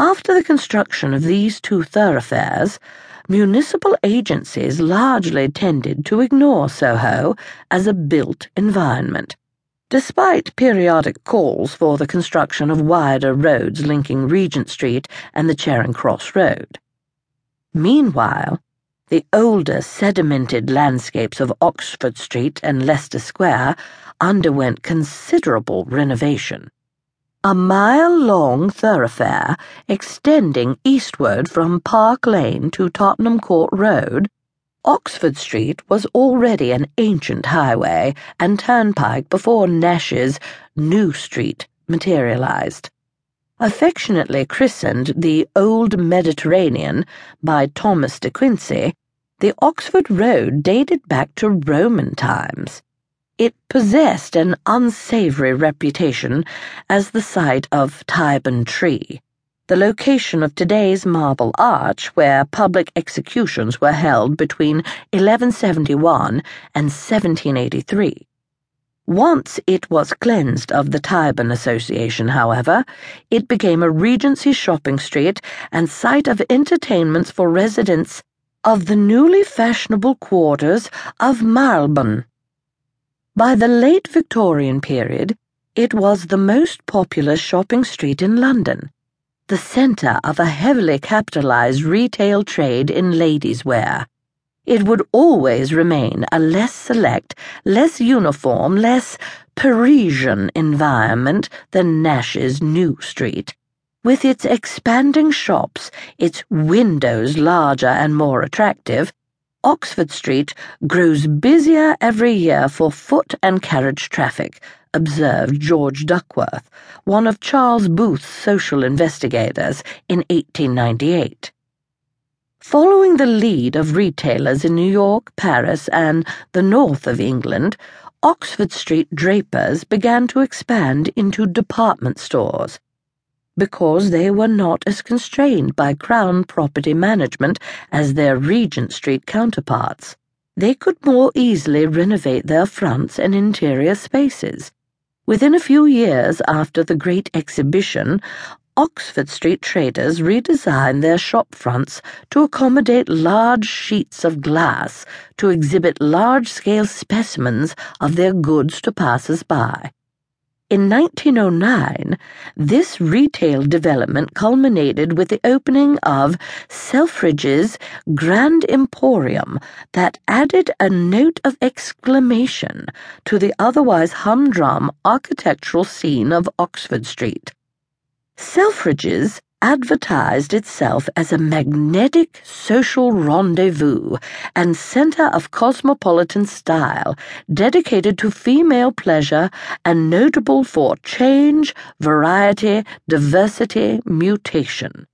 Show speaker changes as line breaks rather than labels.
After the construction of these two thoroughfares, municipal agencies largely tended to ignore Soho as a built environment, despite periodic calls for the construction of wider roads linking Regent Street and the Charing Cross Road. Meanwhile, the older sedimented landscapes of Oxford Street and Leicester Square underwent considerable renovation. A mile long thoroughfare extending eastward from Park Lane to Tottenham Court Road, Oxford Street was already an ancient highway and turnpike before Nash's New Street materialized. Affectionately christened the Old Mediterranean by Thomas de Quincey, the Oxford Road dated back to Roman times. It possessed an unsavory reputation as the site of Tyburn Tree, the location of today's Marble Arch, where public executions were held between 1171 and 1783. Once it was cleansed of the Tyburn Association, however, it became a Regency shopping street and site of entertainments for residents of the newly fashionable quarters of Marylebone. By the late Victorian period, it was the most popular shopping street in London, the centre of a heavily capitalised retail trade in ladies' wear. It would always remain a less select, less uniform, less Parisian environment than Nash's New Street. With its expanding shops, its windows larger and more attractive, Oxford Street grows busier every year for foot and carriage traffic, observed George Duckworth, one of Charles Booth's social investigators, in 1898. Following the lead of retailers in New York, Paris, and the north of England, Oxford Street drapers began to expand into department stores because they were not as constrained by Crown property management as their Regent Street counterparts. They could more easily renovate their fronts and interior spaces. Within a few years after the Great Exhibition, Oxford Street traders redesigned their shop fronts to accommodate large sheets of glass to exhibit large scale specimens of their goods to passers by. In 1909, this retail development culminated with the opening of Selfridge's Grand Emporium that added a note of exclamation to the otherwise humdrum architectural scene of Oxford Street. Selfridge's advertised itself as a magnetic social rendezvous and center of cosmopolitan style dedicated to female pleasure and notable for change, variety, diversity, mutation.